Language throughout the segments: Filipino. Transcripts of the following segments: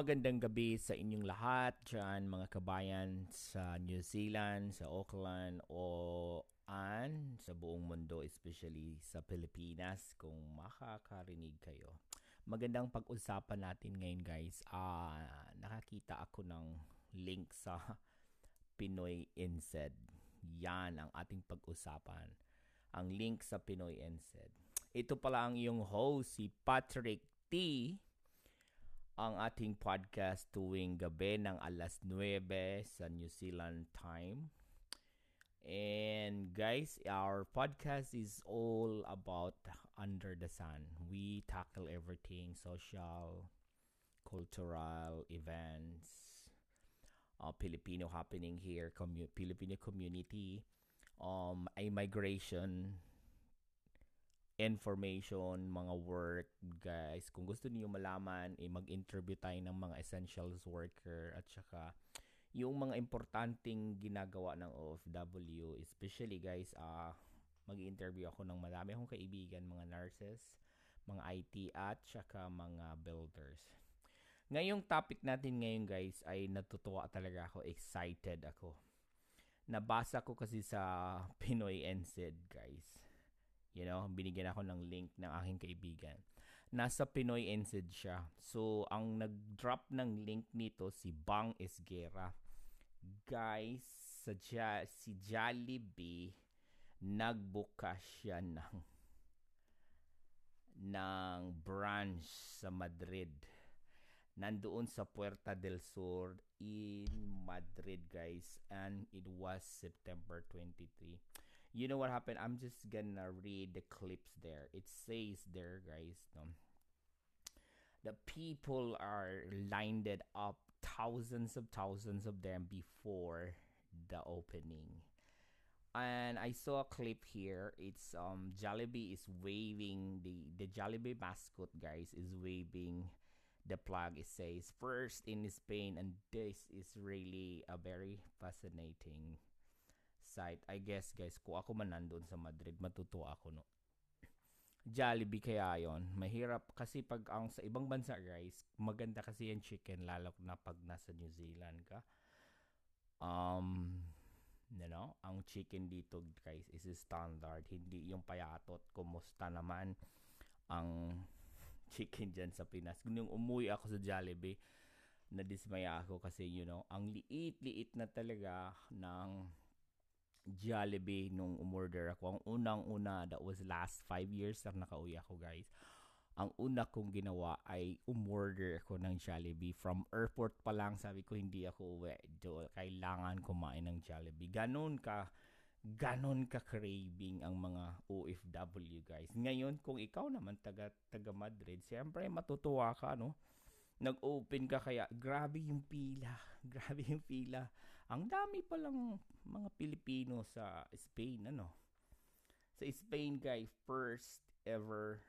Magandang gabi sa inyong lahat dyan mga kabayan sa New Zealand, sa Auckland o an sa buong mundo, especially sa Pilipinas kung makakarinig kayo. Magandang pag-usapan natin ngayon guys. Uh, nakakita ako ng link sa Pinoy Insed. Yan ang ating pag-usapan. Ang link sa Pinoy Insed. Ito pala ang iyong host, si Patrick T ang ating podcast tuwing gabi ng alas 9 sa New Zealand time. And guys, our podcast is all about under the sun. We tackle everything social, cultural events, uh, Filipino happening here, commu- Filipino community, um, a migration information, mga work, guys. Kung gusto niyo malaman, eh, mag-interview tayo ng mga essentials worker at saka yung mga importanteng ginagawa ng OFW, especially guys, uh, mag-interview ako ng madami akong kaibigan, mga nurses, mga IT at saka mga builders. Ngayong topic natin ngayon guys ay natutuwa talaga ako, excited ako. Nabasa ko kasi sa Pinoy NSED guys You know, binigyan ako ng link ng aking kaibigan. Nasa Pinoy NZ siya. So, ang nag-drop ng link nito si Bang Esguera. Guys, sa ja- si Jollibee, nagbuka siya ng ng branch sa Madrid. Nandoon sa Puerta del Sur in Madrid, guys. And it was September 23 you know what happened? I'm just gonna read the clips there. It says there, guys, no, the people are lined up, thousands of thousands of them before the opening. And I saw a clip here. It's um Jollibee is waving the the Jollibee mascot guys is waving the plug. It says first in Spain, and this is really a very fascinating site. I guess guys, kung ako man nandun sa Madrid, matutuwa ako no. Jollibee kaya yon Mahirap kasi pag ang sa ibang bansa guys, maganda kasi yung chicken lalo na pag nasa New Zealand ka. Um, you know, ang chicken dito guys is standard, hindi yung payatot. Kumusta naman ang chicken dyan sa Pinas. Kung yung umuwi ako sa Jollibee, nadismaya ako kasi you know, ang liit-liit na talaga ng Jollibee nung umorder ako. Ang unang-una, that was last 5 years na nakauwi ako guys. Ang una kong ginawa ay umorder ako ng Jollibee. From airport pa lang, sabi ko hindi ako uwi. Do, kailangan kumain ng Jollibee. Ganon ka, ganon ka craving ang mga OFW guys. Ngayon, kung ikaw naman taga, taga Madrid, siyempre matutuwa ka, no? nag-open ka kaya grabe yung pila. Grabe yung pila. Ang dami pa lang mga Pilipino sa Spain, ano. Sa Spain, guy, first ever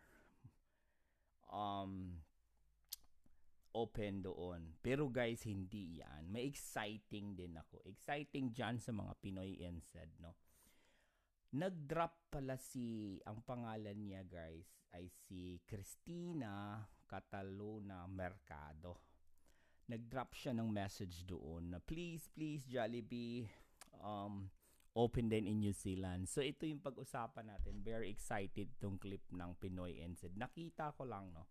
um open doon. Pero guys, hindi yan. May exciting din ako. Exciting dyan sa mga Pinoy NSED, no? Nag-drop pala si, ang pangalan niya guys, ay si Christina Cataluna Mercado. Nag-drop siya ng message doon na please, please Jollibee, um, open din in New Zealand. So ito yung pag-usapan natin. Very excited tong clip ng Pinoy NZ. Nakita ko lang, no?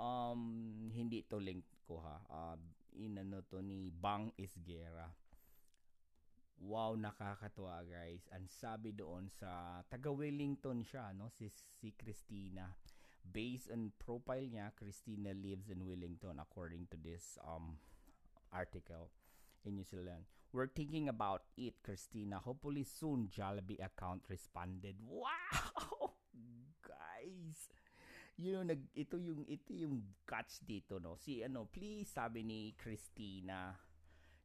Um, hindi to link ko ha. Uh, inano to ni Bang Isgera Wow, nakakatuwa guys. Ang sabi doon sa taga Wellington siya, no? Si, si Christina. Based on profile niya, Christina lives in Wellington according to this um article in New Zealand. We're thinking about it, Christina. Hopefully soon Jollibee account responded. Wow! Guys, you know, nag, ito yung ito yung catch dito, no? Si ano, please sabi ni Christina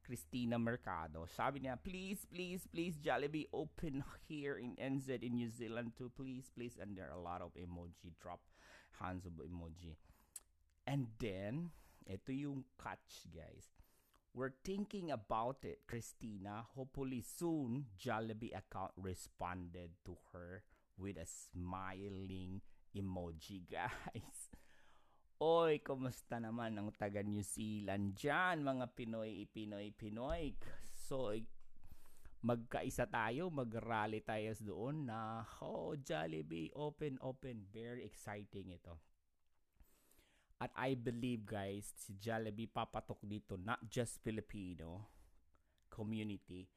Christina Mercado. Sabi niya, please, please, please, Jollibee open here in NZ in New Zealand too. Please, please. And there are a lot of emoji, drop of emoji. And then, ito yung catch, guys. We're thinking about it, Christina. Hopefully soon, Jollibee account responded to her with a smiling emoji, guys. Oy, kumusta naman ang taga New Zealand dyan, mga Pinoy, Pinoy, Pinoy. So, magkaisa tayo, mag-rally tayo doon na, oh, Jollibee, open, open. Very exciting ito. At I believe, guys, si Jollibee papatok dito, not just Filipino community,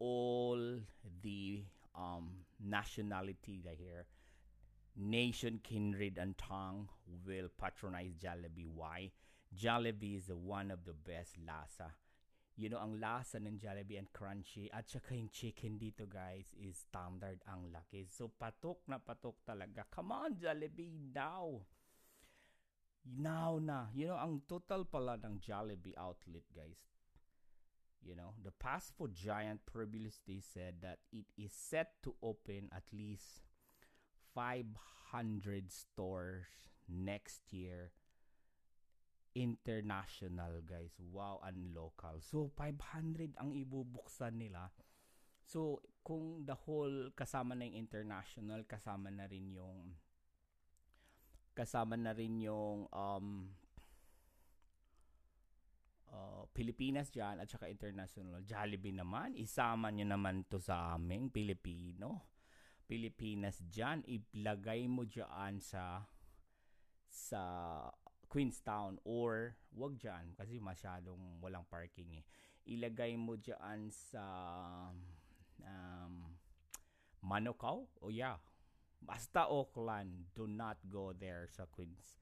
all the um, nationality here nation, kindred, and tongue will patronize Jollibee. Why? Jollibee is one of the best lasa. You know, ang lasa ng Jollibee and crunchy at saka yung chicken dito guys is standard ang laki. So patok na patok talaga. Come on Jollibee now. Now na. You know, ang total pala ng Jollibee outlet guys. You know, the fast food giant previously said that it is set to open at least 500 stores next year international guys. Wow and local. So 500 ang ibubuksan nila. So kung the whole kasama na yung international kasama na rin yung kasama na rin yung um uh, Pilipinas dyan at saka international. Jollibee naman. Isama nyo naman to sa aming Pilipino. Pilipinas dyan, ilagay mo dyan sa sa Queenstown or wag dyan kasi masyadong walang parking eh. Ilagay mo dyan sa um, Manukau oh, yeah. Basta Auckland, do not go there sa Queens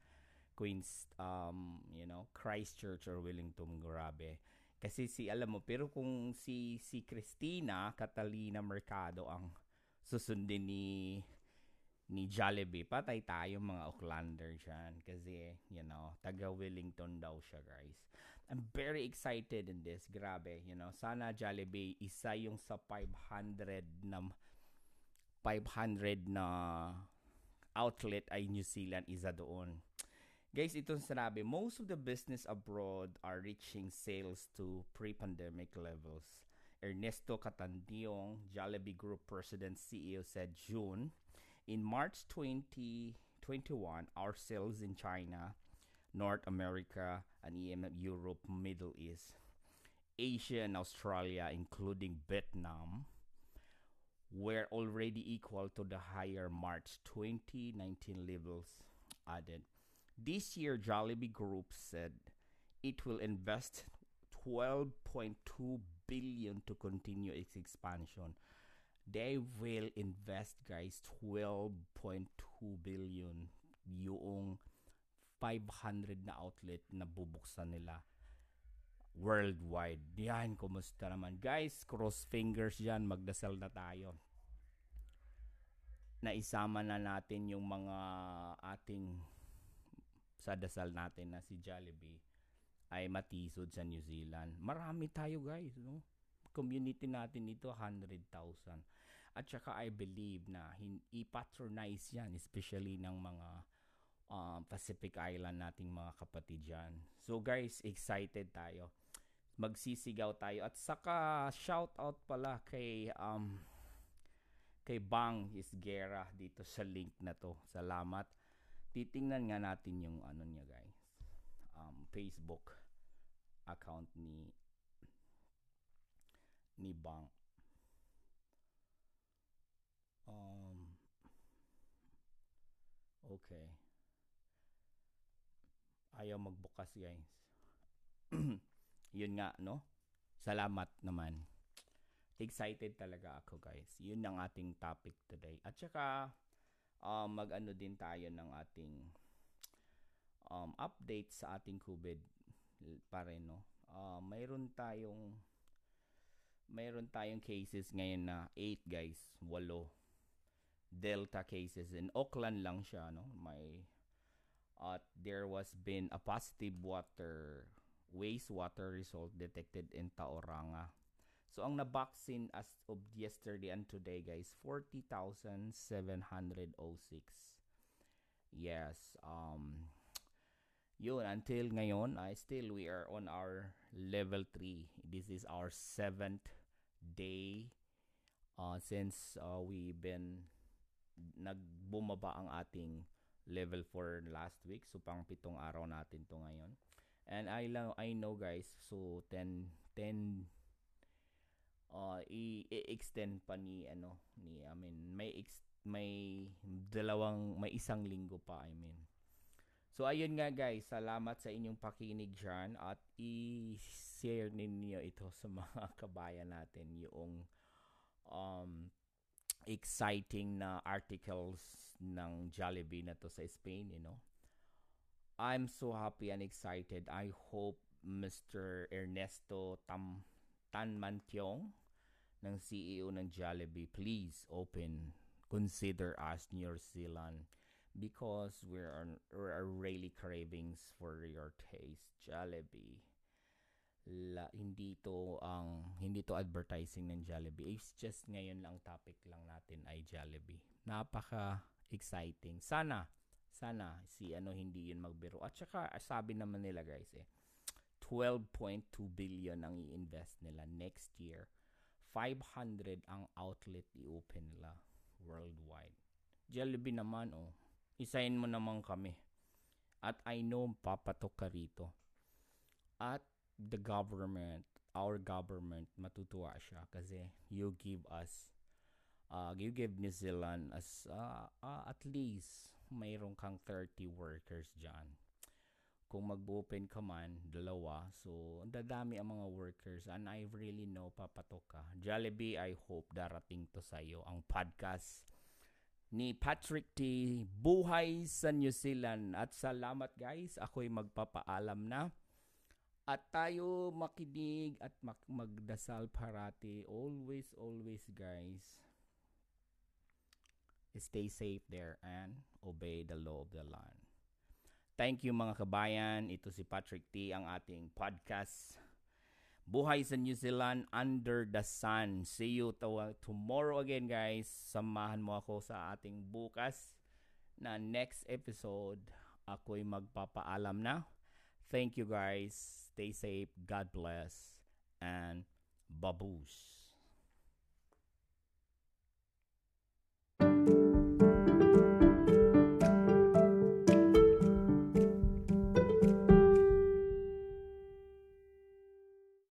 Queens um you know Christchurch or Wellington grabe kasi si alam mo pero kung si si Christina Catalina Mercado ang susundin ni ni Jollibee, patay tayo mga Aucklander dyan. Kasi, you taga Wellington daw siya, guys. I'm very excited in this. Grabe, you know. Sana Jollibee, isa yung sa 500 na 500 na outlet ay New Zealand, isa doon. Guys, itong sinabi, most of the business abroad are reaching sales to pre-pandemic levels. Ernesto Catandiong, Jollibee Group President CEO, said June. In March 2021, our sales in China, North America, and Europe, Middle East, Asia, and Australia, including Vietnam, were already equal to the higher March 2019 levels added. This year, Jollibee Group said it will invest 12.2 billion to continue its expansion. They will invest guys 12.2 billion yung 500 na outlet na bubuksan nila worldwide. Yan, kumusta naman. Guys, cross fingers yan. Magdasal na tayo. Naisama na natin yung mga ating sa dasal natin na si Jollibee ay matisod sa New Zealand. Marami tayo guys, no? Community natin ito 100,000. At saka I believe na i-patronize yan, especially ng mga uh, Pacific Island nating mga kapatid dyan. So guys, excited tayo. Magsisigaw tayo. At saka shout out pala kay um, kay Bang Isgera dito sa link na to. Salamat. Titingnan nga natin yung ano niya guys. Um, Facebook account ni ni bank. Um, okay. Ayaw magbukas guys. Yun nga, no? Salamat naman. Excited talaga ako guys. Yun ang ating topic today. At saka, um, mag-ano din tayo ng ating um, update sa ating COVID pa rin, no? Uh, mayroon tayong mayroon tayong cases ngayon na 8 guys, 8 Delta cases in Auckland lang siya, no? May uh, there was been a positive water wastewater result detected in Tauranga. So ang na-vaccine as of yesterday and today guys, 40,706. Yes, um yun, until ngayon, uh, still we are on our level 3. This is our seventh day uh, since uh, we've been nagbumaba ang ating level 4 last week. So pang pitong araw natin to ngayon. And I lang I know guys, so 10 10 uh i-extend pa ni ano ni I mean may ex, may dalawang may isang linggo pa I mean. So ayun nga guys, salamat sa inyong pakinig diyan at i-share ninyo ito sa mga kabayan natin yung um exciting na articles ng Jollibee na to sa Spain, you know. I'm so happy and excited. I hope Mr. Ernesto Tam Tanmantiong ng CEO ng Jollibee, please open, consider us New Zealand because we're, we're really cravings for your taste, Jollibee la, hindi to ang hindi to advertising ng Jollibee. It's just ngayon lang topic lang natin ay Jollibee. Napaka exciting. Sana sana si ano hindi yun magbiro. At saka sabi naman nila guys eh 12.2 billion ang i-invest nila next year. 500 ang outlet i-open nila worldwide. Jollibee naman oh. Isayin mo naman kami. At I know papatok ka rito. At the government, our government, matutuwa siya kasi you give us, uh, you give New Zealand as uh, uh, at least mayroon kang 30 workers dyan. Kung mag-open ka man, dalawa, so dadami ang mga workers and I really know papatok ka. Jollibee, I hope darating to sa iyo ang podcast ni Patrick T. Buhay sa New Zealand. At salamat guys, ako'y magpapaalam na. At tayo makinig at mag- magdasal parati. Always, always guys. Stay safe there and obey the law of the land. Thank you mga kabayan. Ito si Patrick T. ang ating podcast. Buhay sa New Zealand under the sun. See you to- tomorrow again guys. Samahan mo ako sa ating bukas na next episode. Ako'y magpapaalam na. Thank you guys. Stay safe. God bless. And baboosh.